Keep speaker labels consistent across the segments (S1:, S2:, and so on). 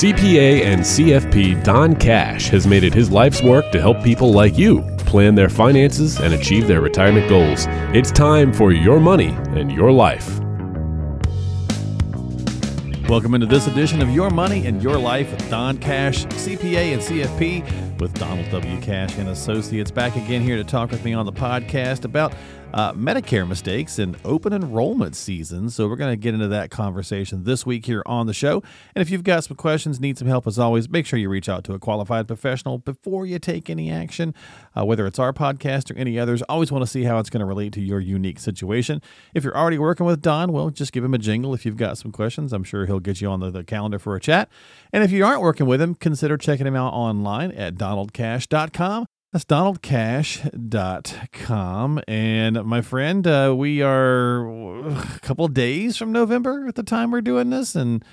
S1: CPA and CFP Don Cash has made it his life's work to help people like you plan their finances and achieve their retirement goals. It's time for your money and your life.
S2: Welcome into this edition of Your Money and Your Life with Don Cash, CPA and CFP, with Donald W. Cash and Associates. Back again here to talk with me on the podcast about uh, Medicare mistakes and open enrollment season. So we're going to get into that conversation this week here on the show. And if you've got some questions, need some help as always, make sure you reach out to a qualified professional before you take any action, uh, whether it's our podcast or any others. Always want to see how it's going to relate to your unique situation. If you're already working with Don, well, just give him a jingle if you've got some questions. I'm sure he'll get you on the, the calendar for a chat. And if you aren't working with him, consider checking him out online at donaldcash.com. That's donaldcash.com. And my friend, uh, we are a couple days from November at the time we're doing this, and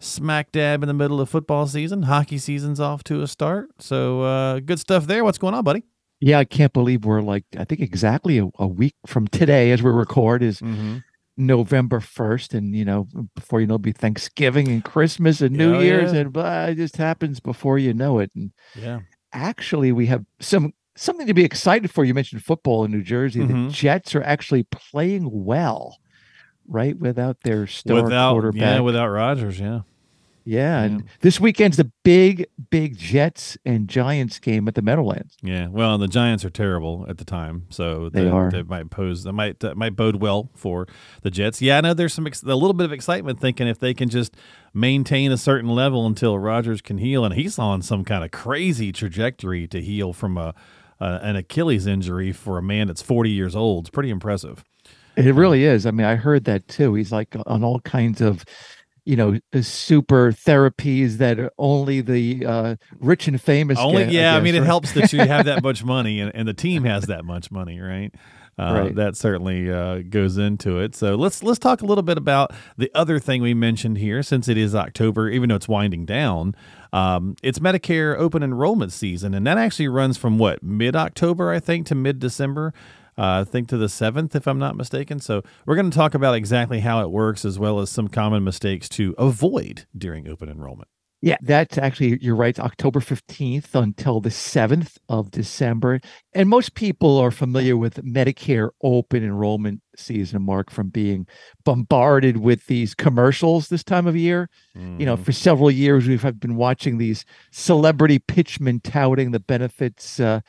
S2: smack dab in the middle of football season. Hockey season's off to a start. So uh, good stuff there. What's going on, buddy?
S3: Yeah, I can't believe we're like, I think exactly a, a week from today as we record is. Mm-hmm. November 1st and you know before you know it'll be Thanksgiving and Christmas and New oh, Year's yeah. and blah, it just happens before you know it and
S2: yeah
S3: actually we have some something to be excited for. You mentioned football in New Jersey. Mm-hmm. The Jets are actually playing well, right? Without their star
S2: without,
S3: quarterback.
S2: Yeah, without Rodgers, yeah.
S3: Yeah, and this weekend's the big, big Jets and Giants game at the Meadowlands.
S2: Yeah, well, the Giants are terrible at the time, so
S3: they, they are.
S2: They might pose. That might that might bode well for the Jets. Yeah, I know there's some a little bit of excitement thinking if they can just maintain a certain level until Rodgers can heal, and he's on some kind of crazy trajectory to heal from a, a an Achilles injury for a man that's 40 years old. It's pretty impressive.
S3: It really is. I mean, I heard that too. He's like on all kinds of you know uh, super therapies that only the uh, rich and famous
S2: only
S3: get,
S2: yeah
S3: I,
S2: guess, I mean
S3: right?
S2: it helps that you have that much money and, and the team has that much money right uh,
S3: right.
S2: that certainly uh, goes into it. So let's let's talk a little bit about the other thing we mentioned here, since it is October, even though it's winding down. Um, it's Medicare open enrollment season, and that actually runs from what mid October, I think, to mid December I think to the 7th, if I'm not mistaken. So we're going to talk about exactly how it works as well as some common mistakes to avoid during open enrollment.
S3: Yeah, that's actually, you're right, October 15th until the 7th of December. And most people are familiar with Medicare open enrollment season, Marc, from being bombarded with these commercials this time of year. Mm. You know, mm-hmm. for several years, we've been watching these celebrity pitchmen touting the benefits. Uh,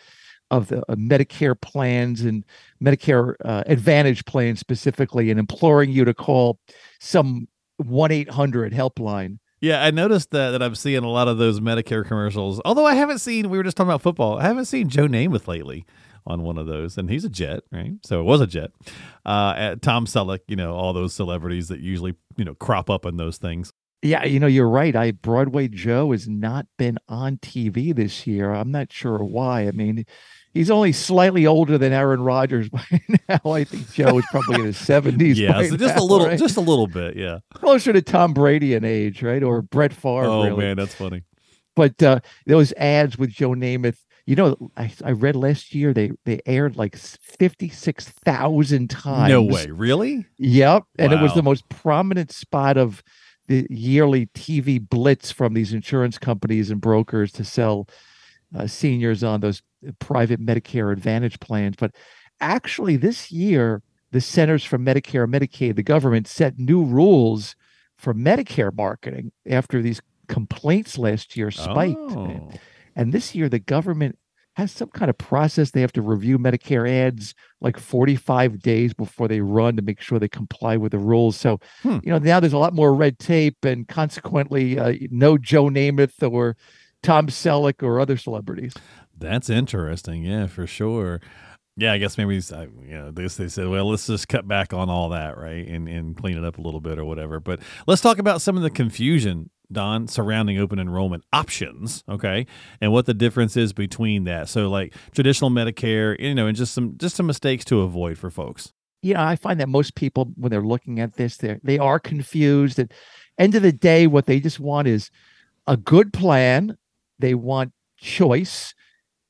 S3: of the uh, Medicare plans and Medicare uh, Advantage plans specifically, and imploring you to call some one eight hundred helpline.
S2: Yeah, I noticed that that I'm seeing a lot of those Medicare commercials. Although I haven't seen, we were just talking about football. I haven't seen Joe Namath lately on one of those, and he's a Jet, right? So it was a Jet. Uh, Tom Selleck, you know, all those celebrities that usually you know crop up in those things.
S3: Yeah, you know, you're right. I Broadway Joe has not been on TV this year. I'm not sure why. I mean, he's only slightly older than Aaron Rodgers by now. I think Joe is probably in his 70s.
S2: Yeah, so just
S3: now,
S2: a little,
S3: right?
S2: just a little bit. Yeah,
S3: closer to Tom Brady in age, right, or Brett Favre.
S2: Oh
S3: really.
S2: man, that's funny.
S3: But uh, those ads with Joe Namath, you know, I, I read last year they they aired like fifty six thousand times.
S2: No way, really?
S3: Yep, and
S2: wow.
S3: it was the most prominent spot of the yearly TV blitz from these insurance companies and brokers to sell uh, seniors on those private Medicare Advantage plans. But actually, this year, the Centers for Medicare and Medicaid, the government set new rules for Medicare marketing after these complaints last year spiked.
S2: Oh.
S3: And this year, the government has some kind of process. They have to review Medicare ads like 45 days before they run to make sure they comply with the rules. So, hmm. you know, now there's a lot more red tape, and consequently, uh, no Joe Namath or Tom Selleck or other celebrities.
S2: That's interesting. Yeah, for sure. Yeah, I guess maybe you know this. They said, well, let's just cut back on all that, right, and and clean it up a little bit or whatever. But let's talk about some of the confusion, Don, surrounding open enrollment options, okay, and what the difference is between that. So, like traditional Medicare, you know, and just some just some mistakes to avoid for folks.
S3: Know, I find that most people when they're looking at this, they they are confused. At end of the day, what they just want is a good plan. They want choice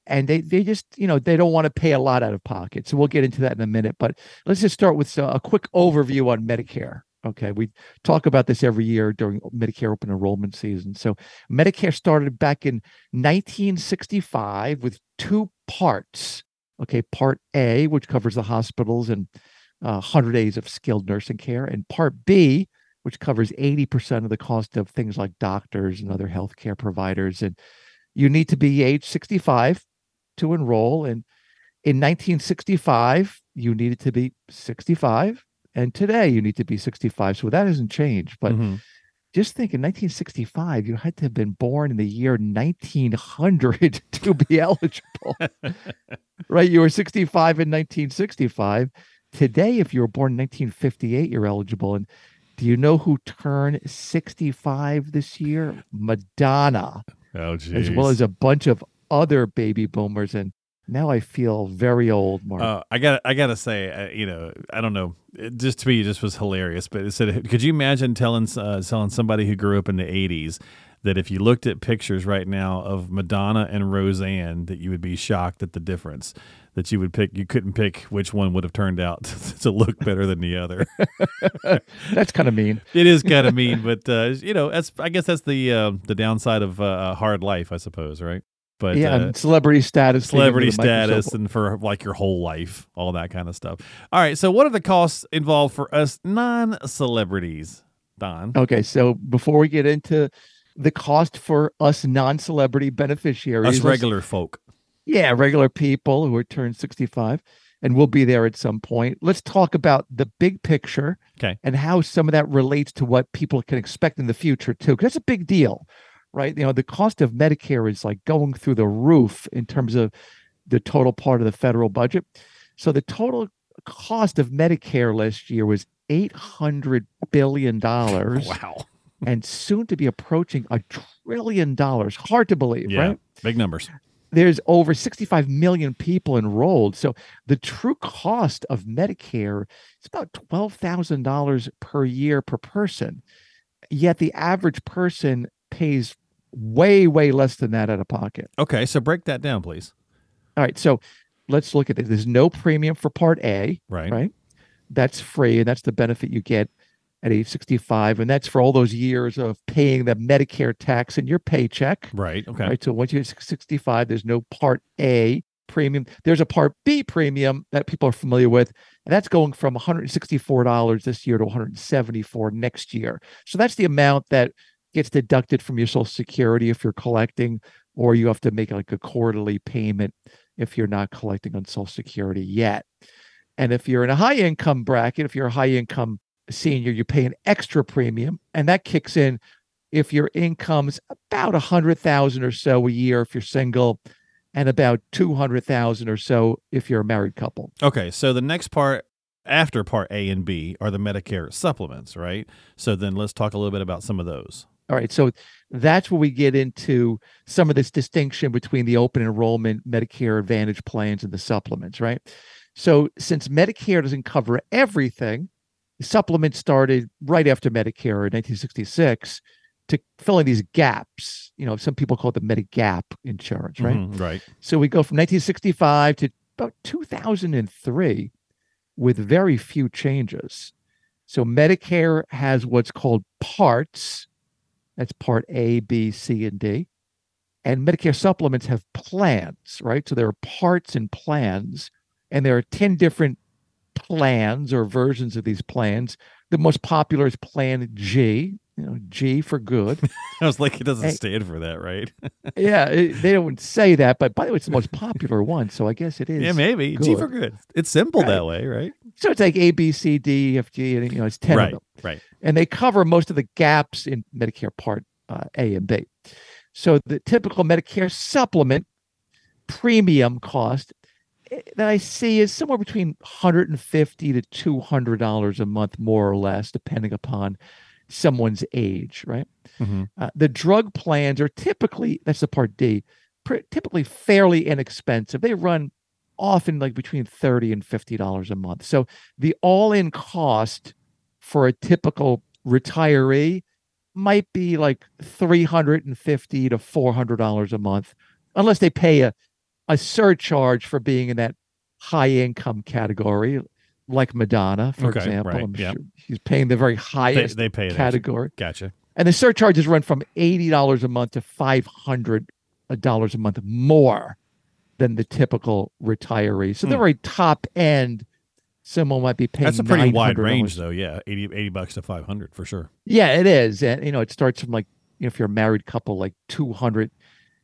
S3: and they they just you know they don't want to pay a lot out of pocket so we'll get into that in a minute but let's just start with a quick overview on medicare Okay. We talk about this every year during Medicare open enrollment season. So Medicare started back in 1965 with two parts. Okay. Part A, which covers the hospitals and uh, 100 days of skilled nursing care, and Part B, which covers 80% of the cost of things like doctors and other healthcare providers. And you need to be age 65 to enroll. And in 1965, you needed to be 65. And today you need to be 65. So that hasn't changed. But
S2: Mhm.
S3: just think in 1965, you had to have been born in the year 1900 to be eligible. right? You were 65 in 1965. Today, if you were born in 1958, you're eligible. And do you know who turned 65 this year? Madonna,
S2: Oh, geez.
S3: as well as a bunch of other baby boomers. And now I feel very old, Marc.
S2: Uh, I got I gotta say, uh, you know, I don't know. It just to me, it just was hilarious. But it said, could you imagine telling uh, telling somebody who grew up in the '80s that if you looked at pictures right now of Madonna and Roseanne, that you would be shocked at the difference. That you would pick, you couldn't pick which one would have turned out to look better than the other.
S3: That's kind of mean.
S2: it is kind of mean, but uh, you know, that's I guess that's the uh, the downside of uh, a hard life, I suppose, right? But
S3: yeah,
S2: uh,
S3: and celebrity status.
S2: celebrity
S3: into the Microsoft-
S2: status and for like your whole life, all that kind of stuff. All right, so what are the costs involved for us non-celebrities, Don?
S3: Okay, so before we get into the cost for us non-celebrity beneficiaries, let's-
S2: regular folk.
S3: Yeah, regular people who are turned 65, and we'll be there at some point. Let's talk about the big picture
S2: Okay.
S3: and how some of that relates to what people can expect in the future too. Because that's a big deal, right? You know, the cost of Medicare is like going through the roof in terms of the total part of the federal budget. So the total cost of Medicare last year was 800 billion dollars
S2: Wow,
S3: and soon to be approaching a trillion dollars. Hard to believe,
S2: yeah,
S3: right?
S2: big numbers.
S3: There's over 65 million people enrolled. So the true cost of Medicare is about $12,000 per year per person. Yet the average person pays way, way less than that out of pocket.
S2: Okay, so break that down, please.
S3: All right. So let's look at this. There's no premium for Part A.
S2: Right.
S3: Right. That's free, and that's the benefit you get at age 65. And that's for all those years of paying the Medicare tax in your paycheck.
S2: Right. Okay.
S3: Right. So once you hit 65, there's no Part A premium. There's a Part B premium that people are familiar with, and that's going from $164 this year to 174 next year. So that's the amount that gets deducted from your Social Security if you're collecting, or you have to make like a quarterly payment if you're not collecting on Social Security yet. And if you're in a high income bracket, if you're a high income senior, you pay an extra premium, and that kicks in if your income's about a hundred thousand or so a year if you're single, and about two hundred thousand or so if you're a married couple.
S2: Okay, so the next part after part A and B are the Medicare supplements, right? So then let's talk a little bit about some of those.
S3: All right, so that's where we get into some of this distinction between the open enrollment Medicare Advantage plans and the supplements, right? So since Medicare doesn't cover everything, the supplement started right after Medicare in 1966 to fill in these gaps. You know, some people call it the Medigap insurance, right?
S2: Mhm, right.
S3: So we go from 1965 to about 2003 with very few changes. So Medicare has what's called parts. That's part A, B, C, and D. And Medicare supplements have plans, right? So there are parts and plans, and there are 10 different plans or versions of these plans. The most popular is Plan G, you know, G for good.
S2: I was like, it doesn't
S3: Hey.
S2: stand for that, right?
S3: yeah, it- they don't say that, but by the way, it's the most popular one, so I guess it is.
S2: yeah, maybe. G for good. It's simple
S3: Right.
S2: that way, right?
S3: So it's like A, B, C, D, F, G, and you know, it's 10
S2: right.
S3: of them.
S2: Right.
S3: And they cover most of the gaps in Medicare Part uh, A and B. So the typical Medicare supplement premium cost that I see is somewhere between 150 to 200 dollars a month, more or less, depending upon someone's age, right?
S2: Mhm.
S3: Uh, the drug plans are typically that's the part D, pr- typically fairly inexpensive. They run often like between 30 and 50 dollars a month. So the all-in cost for a typical retiree might be like 350 to 400 dollars a month unless they pay a a surcharge for being in that high income category like Madonna, for
S2: Okay,
S3: example.
S2: right,
S3: I'm
S2: yeah.
S3: sure he's paying the very
S2: They,
S3: highest
S2: they pay that.
S3: category.
S2: Gotcha.
S3: And the surcharges run from eighty dollars a month to five hundred dollars a month more than the typical retiree. So the
S2: Hmm.
S3: very top end, someone might be paying.
S2: That's a pretty wide range, though. Yeah, 80, 80 bucks to 500 for sure.
S3: Yeah, it is, and you know it starts from like you know, if you're a married couple, like two hundred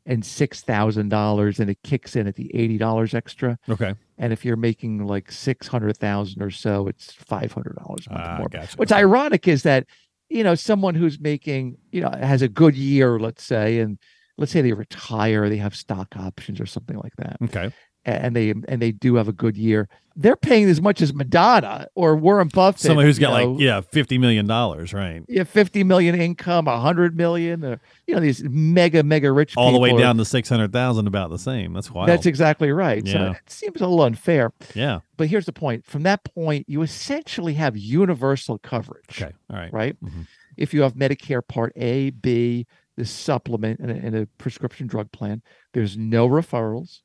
S3: and six thousand dollars, and it kicks in at the eighty dollars extra.
S2: Okay.
S3: And if you're making like six hundred thousand or so, it's five hundred dollars a month
S2: Ah,
S3: more.
S2: gotcha.
S3: What's ironic is that you know someone who's making you know has a good year, let's say, and let's say they retire, they have stock options or something like that,
S2: Okay.
S3: And they and they do have a good year. They're paying as much as Madonna or Warren Buffett.
S2: Somebody who's got
S3: know,
S2: like, yeah, $50 million, right?
S3: yeah, 50 million income, a 100 million, or, you know, these mega, mega rich
S2: All the way
S3: are-
S2: down to 600,000, about the same. That's wild.
S3: That's exactly right.
S2: Yeah.
S3: So it seems a little unfair.
S2: yeah.
S3: But here's the point from that point, you essentially have universal coverage,
S2: Okay. All right.
S3: right?
S2: Mhm.
S3: If you have Medicare Part A, B, the supplement, and a, and a prescription drug plan, there's no referrals,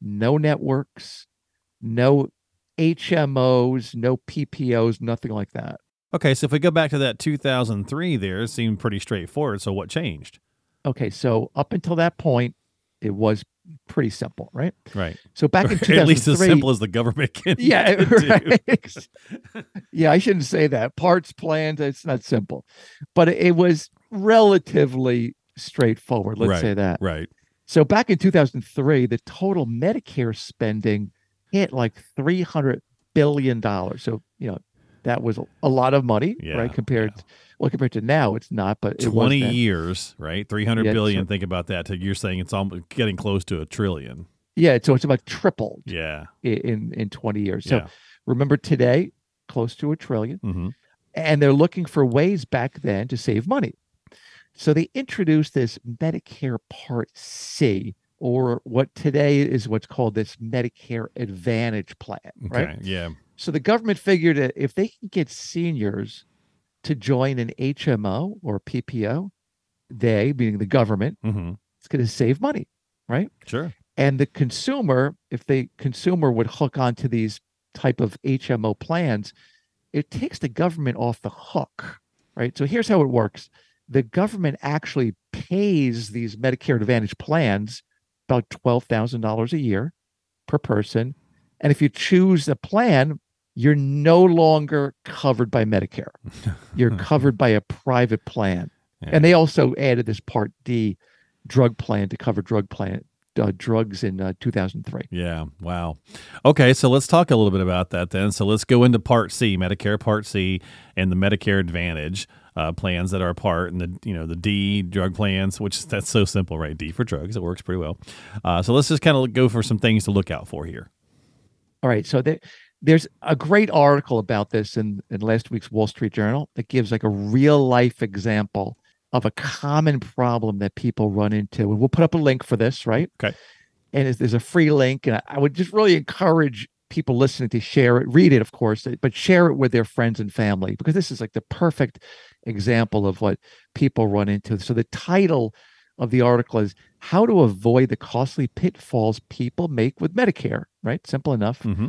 S3: no networks, no HMOs, no PPOs, nothing like that.
S2: Okay. So if we go back to that 2003 there, it seemed pretty straightforward. So what changed?
S3: Okay, so up until that point, it was pretty simple, right?
S2: Right.
S3: So back in 2003,
S2: At least as simple as the government can.
S3: yeah, right. yeah, I shouldn't say that. Parts planned, it's not simple, but it was relatively straightforward. Let's
S2: Right,
S3: say that.
S2: Right.
S3: So back in 2003, the total Medicare spending hit like 300 billion dollars. So you know that was a, lot of money,
S2: Yeah,
S3: right? Compared,
S2: yeah.
S3: well, compared to now, it's not. But it
S2: 20
S3: then.
S2: years, right? Three hundred
S3: Yeah,
S2: billion. Think about that. To you're saying it's almost getting close to a trillion.
S3: Yeah, so it's about tripled
S2: Yeah.
S3: in in 20 years. So
S2: Yeah.
S3: remember today, close to a trillion.
S2: hmm
S3: and they're looking for ways back then to save money. So they introduced this Medicare Part C, or what today is what's called this Medicare Advantage plan,
S2: Okay.
S3: right?
S2: Yeah.
S3: So the government figured that if they can get seniors to join an HMO or PPO, they, meaning the government,
S2: hmm
S3: it's going to save money, right?
S2: Sure.
S3: and the consumer if the consumer would hook onto these type of hmo plans it takes the government off the hook right so here's how it works the government actually pays these medicare advantage plans about $12000 a year per person and if you choose a plan you're no longer covered by medicare you're covered by a private plan and they also added this part d drug plan to cover drug plan uh, drugs in uh, 2003
S2: Yeah. Wow. Okay. So let's talk a little bit about that then. So let's go into Part C, Medicare Part C, and the Medicare Advantage uh, plans that are a part, and the you know the D drug plans, which that's so simple, right? D for drugs. It works pretty well. Uh, so let's just kind of go for some things to look out for here.
S3: all right so there, there's a great article about this in, in last week's wall street journal that gives like a real life example of a common problem that people run into and we'll put up a link for this right
S2: Okay.
S3: and there's a free link and i would just really encourage people listening to share it read it of course but share it with their friends and family because this is like the perfect example of what people run into. So the title of the article is how to avoid the costly pitfalls people make with medicare right? Simple enough.
S2: Hmm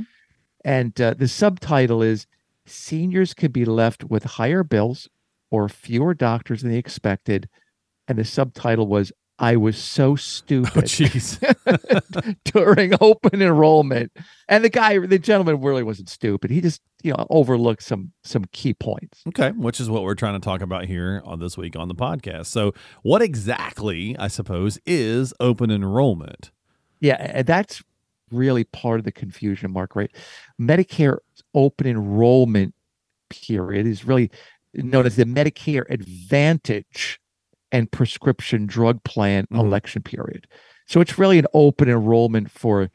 S3: and uh, the subtitle is Seniors Could Be Left with Higher Bills or Fewer Doctors Than They Expected. And the subtitle was I Was So
S2: Oh,
S3: Stupid
S2: jeez.
S3: during open enrollment. And the guy, the gentleman really wasn't stupid. He just, you know, overlooked some some key points.
S2: okay. Which is what we're trying to talk about here on this week on the podcast. So, what exactly, I suppose, is open enrollment?
S3: Yeah, that's really part of the confusion, Marc, right? Medicare open enrollment period is really known as the Medicare Advantage and prescription drug plan
S2: Mhm.
S3: election period. So it's really an open enrollment for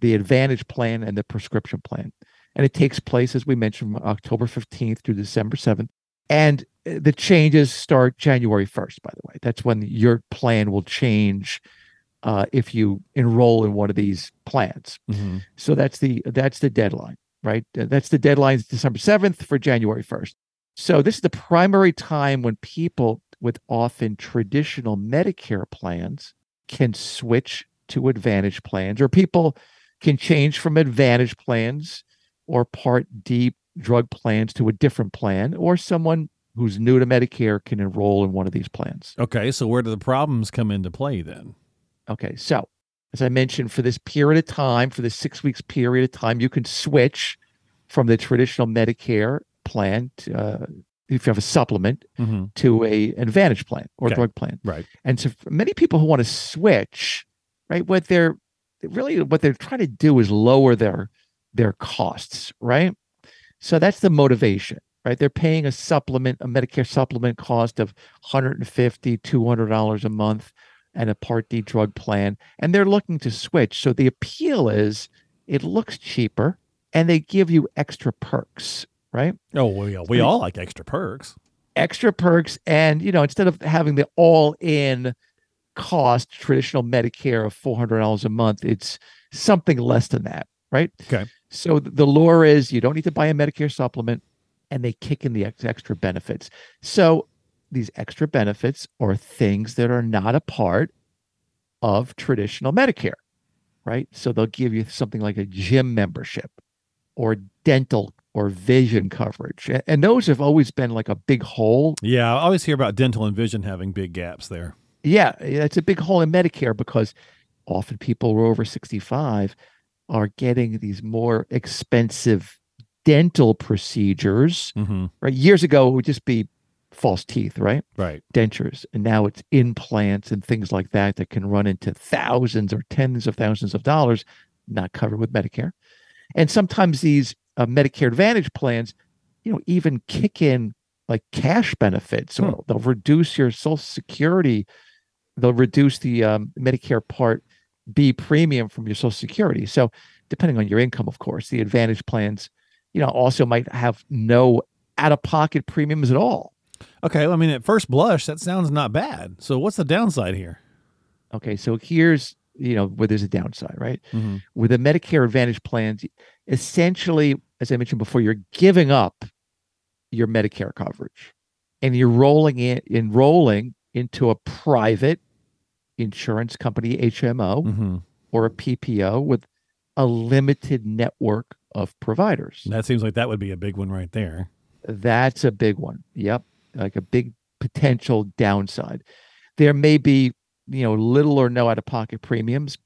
S3: the Advantage plan and the prescription plan. And it takes place, as we mentioned, from October 15th through December 7th. And uh, the changes start January 1st, by the way. That's when your plan will change uh, if you enroll in one of these plans.
S2: Mm-hmm.
S3: So that's the that's the deadline, right? That's the deadline December 7th for January 1st. So this is the primary time when people with often traditional Medicare plans can switch to Advantage plans or people can change from Advantage plans or Part D drug plans to a different plan, or someone who's new to Medicare can enroll in one of these plans.
S2: Okay, so where do the problems come into play then?
S3: Okay, so as I mentioned, for this period of time, for this six weeks period of time, you can switch from the traditional Medicare plan to, uh, if you have a supplement
S2: Mm-hmm.
S3: to a an advantage plan or
S2: Okay.
S3: drug plan.
S2: Right.
S3: And so for many people who want to switch, right, what they're really what they're trying to do is lower their their costs, right? So that's the motivation, right? They're paying a supplement, a Medicare supplement cost of 150, 200 dollars a month and a Part D drug plan, and they're looking to switch. So the appeal is it looks cheaper and they give you extra perks, right?
S2: Oh, we, we
S3: mean-
S2: all like extra perks.
S3: extra perks and you know instead of having the all in cost traditional medicare of $400 a month it's something less than that right
S2: Okay.
S3: so the lure is you don't need to buy a medicare supplement and they kick in the ex- extra benefits so these extra benefits are things that are not a part of traditional medicare right so they'll give you something like a gym membership or dental or vision coverage and those have always been like a big hole
S2: Yeah, I always hear about dental and vision having big gaps there.
S3: yeah, it's a big hole in Medicare because often people who are over 65 are getting these more expensive dental procedures.
S2: Mm-hmm.
S3: Right. Years ago, it would just be false teeth, right?
S2: Right.
S3: Dentures. And now it's implants and things like that that can run into thousands or tens of thousands of dollars, not covered with Medicare. And sometimes these uh, Medicare Advantage plans, you know, even kick in like cash benefits or
S2: Hmm.
S3: they'll reduce your Social Security. They'll reduce the um, Medicare Part B premium from your Social Security. So, depending on your income, of course, the Advantage plans, you know, also might have no out of pocket premiums at all.
S2: Okay. Well, I mean, at first blush, that sounds not bad. So, what's the downside here?
S3: Okay, so here's you know where there's a downside, right?
S2: Mm-hmm.
S3: With the Medicare Advantage plans, essentially, as I mentioned before, you're giving up your Medicare coverage, and you're rolling in enrolling into a private insurance company, HMO,
S2: Mm-hmm.
S3: or a PPO with a limited network of providers.
S2: That seems like that would be a big one right there.
S3: That's a big one. Yep. Like a big potential downside. There may be, you know, little or no out of pocket premiums,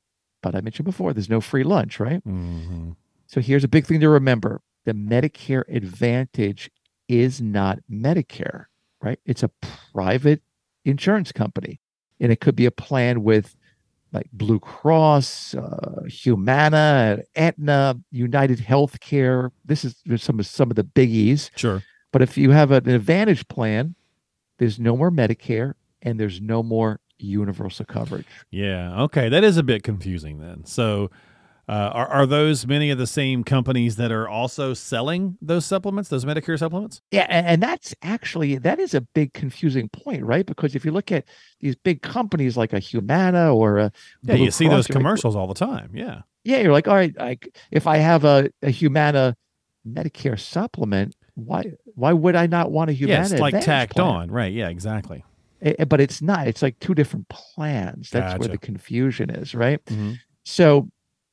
S3: but I mentioned before, there's no free lunch, right?
S2: Mm-hmm.
S3: So here's a big thing to remember the Medicare Advantage is not Medicare, right? It's a private insurance company. And it could be a plan with like Blue Cross, uh, Humana, Aetna, United Healthcare. This is some of some of the biggies.
S2: Sure.
S3: But if you have an Advantage plan, there's no more Medicare and there's no more universal coverage.
S2: Yeah. Okay. That is a bit confusing then. So, uh, are, are those many of the same companies that are also selling those supplements, those Medicare supplements?
S3: Yeah, and, and that's actually that is a big confusing point, right? Because if you look at these big companies like a Humana or a
S2: Yeah.
S3: Blue
S2: you see
S3: Cross,
S2: those
S3: you're like,
S2: commercials all the time. Yeah.
S3: yeah, you're like, all right, like if I have a, a Humana Medicare supplement, why why would I not want a Humana?
S2: yeah. It's like
S3: Advantage
S2: tacked
S3: plan?
S2: on. Right. Yeah. Exactly.
S3: Eh, but it's not. It's like two different plans. That's where the confusion is, right?
S2: Mhm.
S3: So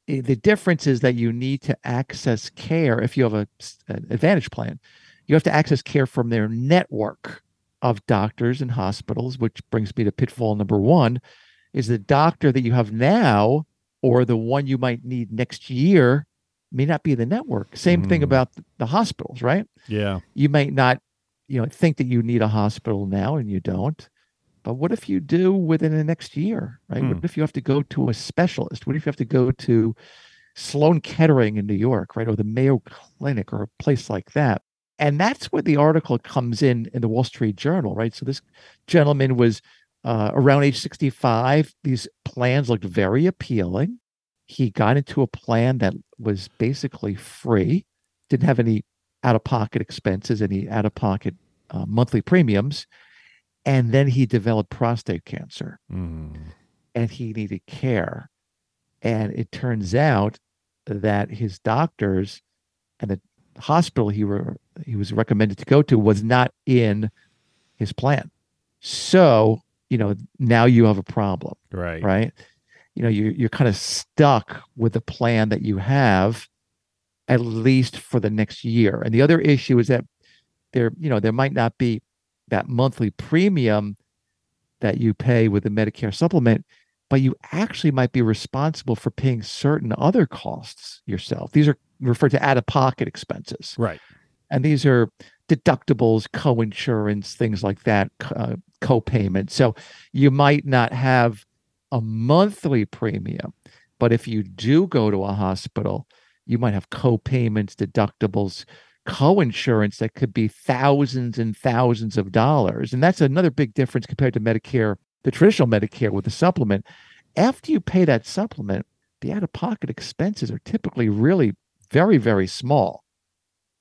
S3: the difference is that you need to access care if you have a, an advantage plan. You have to access care from their network of doctors and hospitals, which brings me to pitfall number one is the doctor that you have now or the one you might need next year may not be the network. Same thing
S2: Mm.
S3: about the hospitals, right?
S2: Yeah.
S3: You might not, you know, think that you need a hospital now and you don't. But what if you do within the next year, right?
S2: Hmm.
S3: What if you have to go to a specialist? What if you have to go to Sloan Kettering in New York, right? Or the Mayo Clinic or a place like that. And that's where the article comes in in the Wall Street Journal, right? So this gentleman was uh, around age 65. These plans looked very appealing. He got into a plan that was basically free, didn't have any out of pocket expenses, any out of pocket uh, monthly premiums. And then he developed prostate cancer
S2: Mm.
S3: and he needed care. And it turns out that his doctors and the hospital he were he was recommended to go to was not in his plan. So, you know, now you have a problem,
S2: Right.
S3: right? You know, you you're kind of stuck with the plan that you have at least for the next year. And the other issue is that there, you know, there might not be that monthly premium that you pay with the Medicare supplement, but you actually might be responsible for paying certain other costs yourself. These are referred to out of pocket expenses.
S2: Right.
S3: And these are deductibles, co-insurance, things like that, uh, co-payment. So you might not have a monthly premium, but if you do go to a hospital, you might have co-payments, deductibles, co-insurance that could be thousands and thousands of dollars. And that's another big difference compared to Medicare, the traditional Medicare with the supplement. After you pay that supplement, the out-of-pocket expenses are typically really very, very small.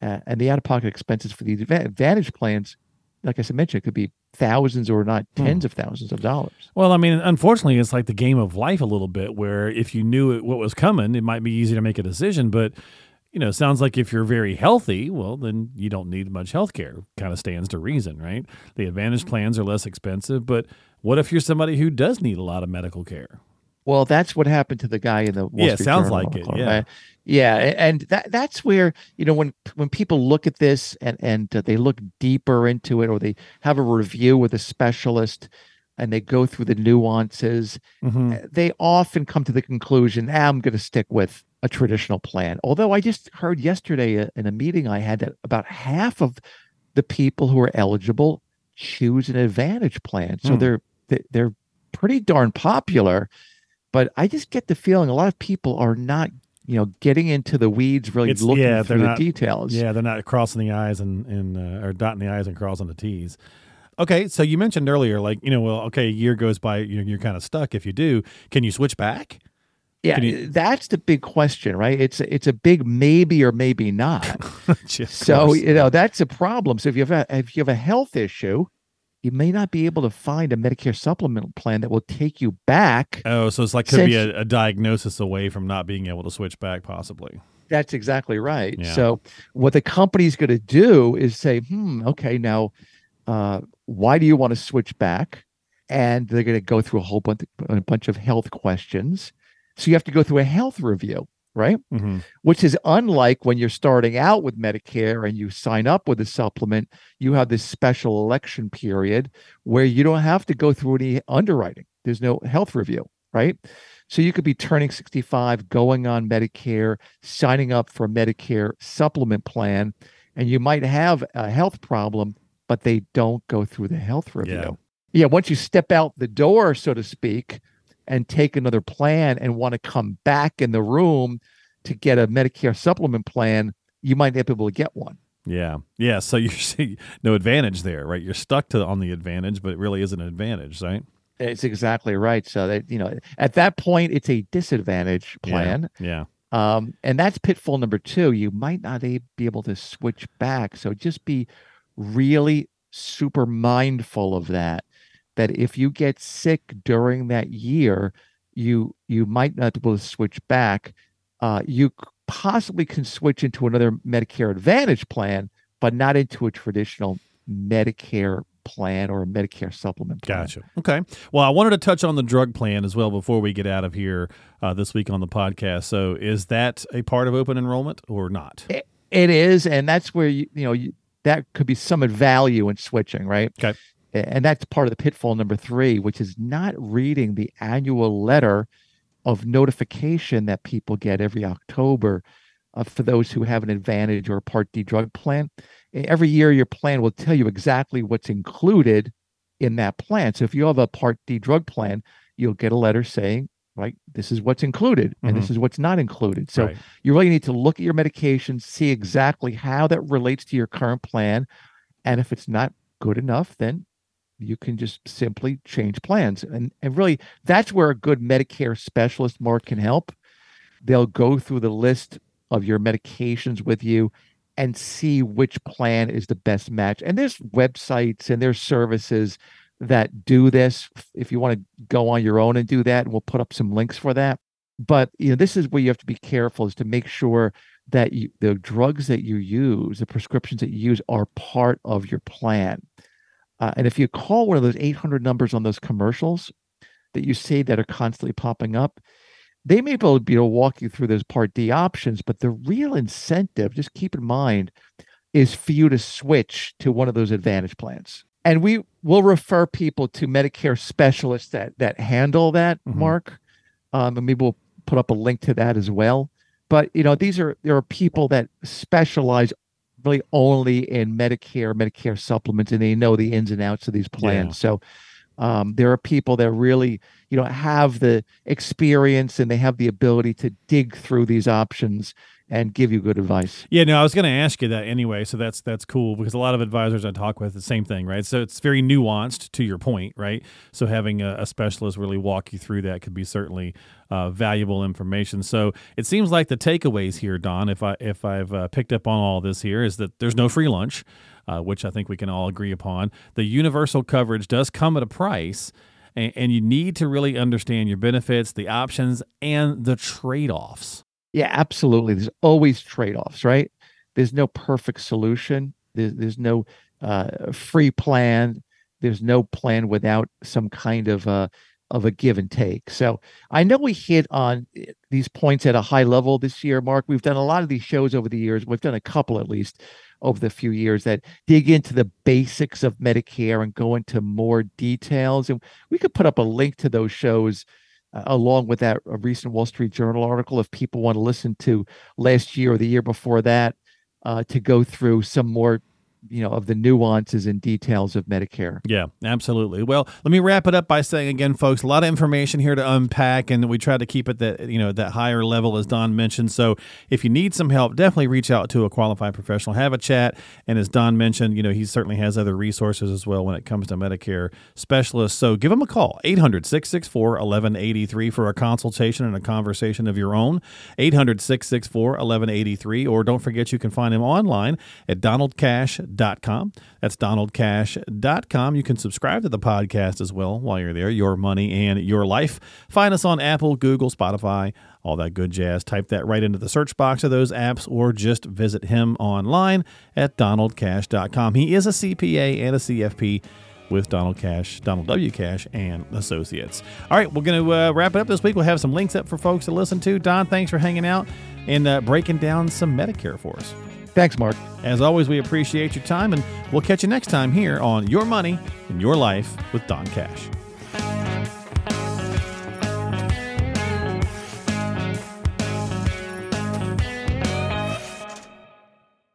S3: Uh, and the out-of-pocket expenses for the Advantage plans, like I said, mentioned, could be thousands or not hmm. tens hmm. of thousands of dollars.
S2: Well, I mean, unfortunately, it's like the game of life a little bit, where if you knew it, what was coming, it might be easy to make a decision. But you know, sounds like if you're very healthy, well, then you don't need much health care. Kind of stands to reason, right? The Advantage plans are less expensive, but what if you're somebody who does need a lot of medical care?
S3: Well, that's what happened to the guy in the Wall
S2: yeah,
S3: Street
S2: sounds
S3: Journal
S2: like it. Yeah,
S3: yeah, and that that's where you know when when people look at this and and uh, they look deeper into it, or they have a review with a specialist, and they go through the nuances, mm-hmm. they often come to the conclusion, ah, "I'm going to stick with a traditional plan." Although I just heard yesterday uh, in a meeting I had that about half of the people who are eligible choose an Advantage plan, so mm. they're they're pretty darn popular but I just get the feeling a lot of people are not, you know, getting into the weeds, really it's, looking yeah, through the details.
S2: Yeah, they're not crossing the I's and, and uh, or dotting the I's and crossing the T's. Okay, so you mentioned earlier, like you know, well, okay, a year goes by, you're, you're kind of stuck. If you do, can you switch back?
S3: Yeah, you... that's the big question, right? It's it's a big maybe or maybe not. so you know that's a problem. So if you have a, if you have a health issue, you may not be able to find a Medicare supplemental plan that will take you back.
S2: Oh, so it's like could be a, a, diagnosis away from not being able to switch back, possibly.
S3: That's exactly right. Yeah. So what the company's going to do is say, hmm, okay, now, uh, why do you want to switch back? And they're going to go through a whole bunch, a bunch of health questions. So you have to go through a health review right? Mm-hmm. Which is unlike when you're starting out with Medicare and you sign up with a supplement, you have this special election period where you don't have to go through any underwriting. There's no health review, right? So you could be turning 65, going on Medicare, signing up for a Medicare supplement plan, and you might have a health problem, but they don't go through the health review. Yeah. Yeah, once you step out the door, so to speak, and take another plan and want to come back in the room to get a Medicare supplement plan, you might not be able to get one.
S2: Yeah. Yeah. So you see no advantage there, right? You're stuck to on the advantage, but it really isn't an advantage, right?
S3: It's exactly right. So that you know, at that point, it's a disadvantage plan.
S2: Yeah. yeah.
S3: Um, and that's pitfall number two. You might not be able to switch back. So just be really super mindful of that that if you get sick during that year, you you might not be able to switch back. Uh, you possibly can switch into another Medicare Advantage plan, but not into a traditional Medicare plan or a Medicare supplement plan.
S2: Gotcha. Okay. Well, I wanted to touch on the drug plan as well before we get out of here uh, this week on the podcast. So, is that a part of open enrollment or not?
S3: it, it is, and that's where you you know you, that could be some value in switching, right?
S2: Okay
S3: and that's part of the pitfall number three, which is not reading the annual letter of notification that people get every October uh, for those who have an advantage or a Part D drug plan. Every year, your plan will tell you exactly what's included in that plan. So if you have a Part D drug plan, you'll get a letter saying, right, this is what's included and mm-hmm. this is what's not included. So right. you really need to look at your medications, see exactly how that relates to your current plan. And if it's not good enough, then you can just simply change plans. And, and really, that's where a good Medicare specialist, Marc, can help. They'll go through the list of your medications with you and see which plan is the best match. And there's websites and there's services that do this. If you want to go on your own and do that, we'll put up some links for that. But you know, this is where you have to be careful is to make sure that you, the drugs that you use, the prescriptions that you use, are part of your plan. Uh, and if you call one of those 800 numbers on those commercials that you see that are constantly popping up, they may be able to, be able to walk you through those Part D options, but the real incentive, just keep in mind, is for you to switch to one of those Advantage plans. And we will refer people to Medicare specialists that that handle that, mm-hmm. Marc. Um, and maybe we'll put up a link to that as well. But you know, these are there are people that specialize really only in Medicare, Medicare supplements, and they know the ins and outs of these plans. Yeah. So um, there are people that really, you know, have the experience and they have the ability to dig through these options and give you good advice.
S2: Yeah, no, I was going to ask you that anyway, so that's that's cool because a lot of advisors I talk with the same thing, right? So it's very nuanced to your point, right? So having a, a specialist really walk you through that could be certainly uh, valuable information. So it seems like the takeaways here, Don, if I if I've uh, picked up on all this here, is that there's no free lunch, uh, which I think we can all agree upon. The universal coverage does come at a price. And, and you need to really understand your benefits, the options, and the trade offs.
S3: Yeah, absolutely. There's always trade offs, right? There's no perfect solution. There's, there's no uh, free plan. There's no plan without some kind of a uh, of a give and take. So I know we hit on eh, these points at a high level this year, Marc. We've done a lot of these shows over the years. We've done a couple at least over the few years that dig into the basics of Medicare and go into more details. And we could put up a link to those shows uh, along with that a recent Wall Street Journal article, if people want to listen to last year or the year before that, uh, to go through some more you know of the nuances and details of medicare.
S2: Yeah absolutely. Well let me wrap it up by saying again folks a lot of information here to unpack and we try to keep it that you know that higher level as don mentioned. So if you need some help definitely reach out to a qualified professional have a chat. And as don mentioned you know he certainly has other resources as well when it comes to medicare specialists. So give him a call 800-664-1183 for a consultation and a conversation of your own. 800-664-1183 or don't forget you can find him online at donald cash donaldcash.com. That's donaldcash.com. You can subscribe to the podcast as well while you're there. Your money and your life. Find us on Apple, Google, Spotify, all that good jazz. Type that right into the search box of those apps or just visit him online at donaldcash.com. He is a CPA and a CFP with Donald Cash, Donald W. Cash, and Associates. All right, we're going to uh, wrap it up this week. We'll have some links up for folks to listen to. Don, thanks for hanging out and uh, breaking down some Medicare for us.
S3: Thanks, Marc.
S2: As always, we appreciate your time, and we'll catch you next time here on Your Money and Your Life with Don Cash.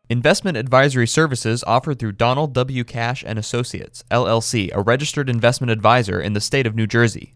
S4: Investment advisory services offered through Donald W. Cash and Associates, LLC, a registered investment advisor in the state of New Jersey.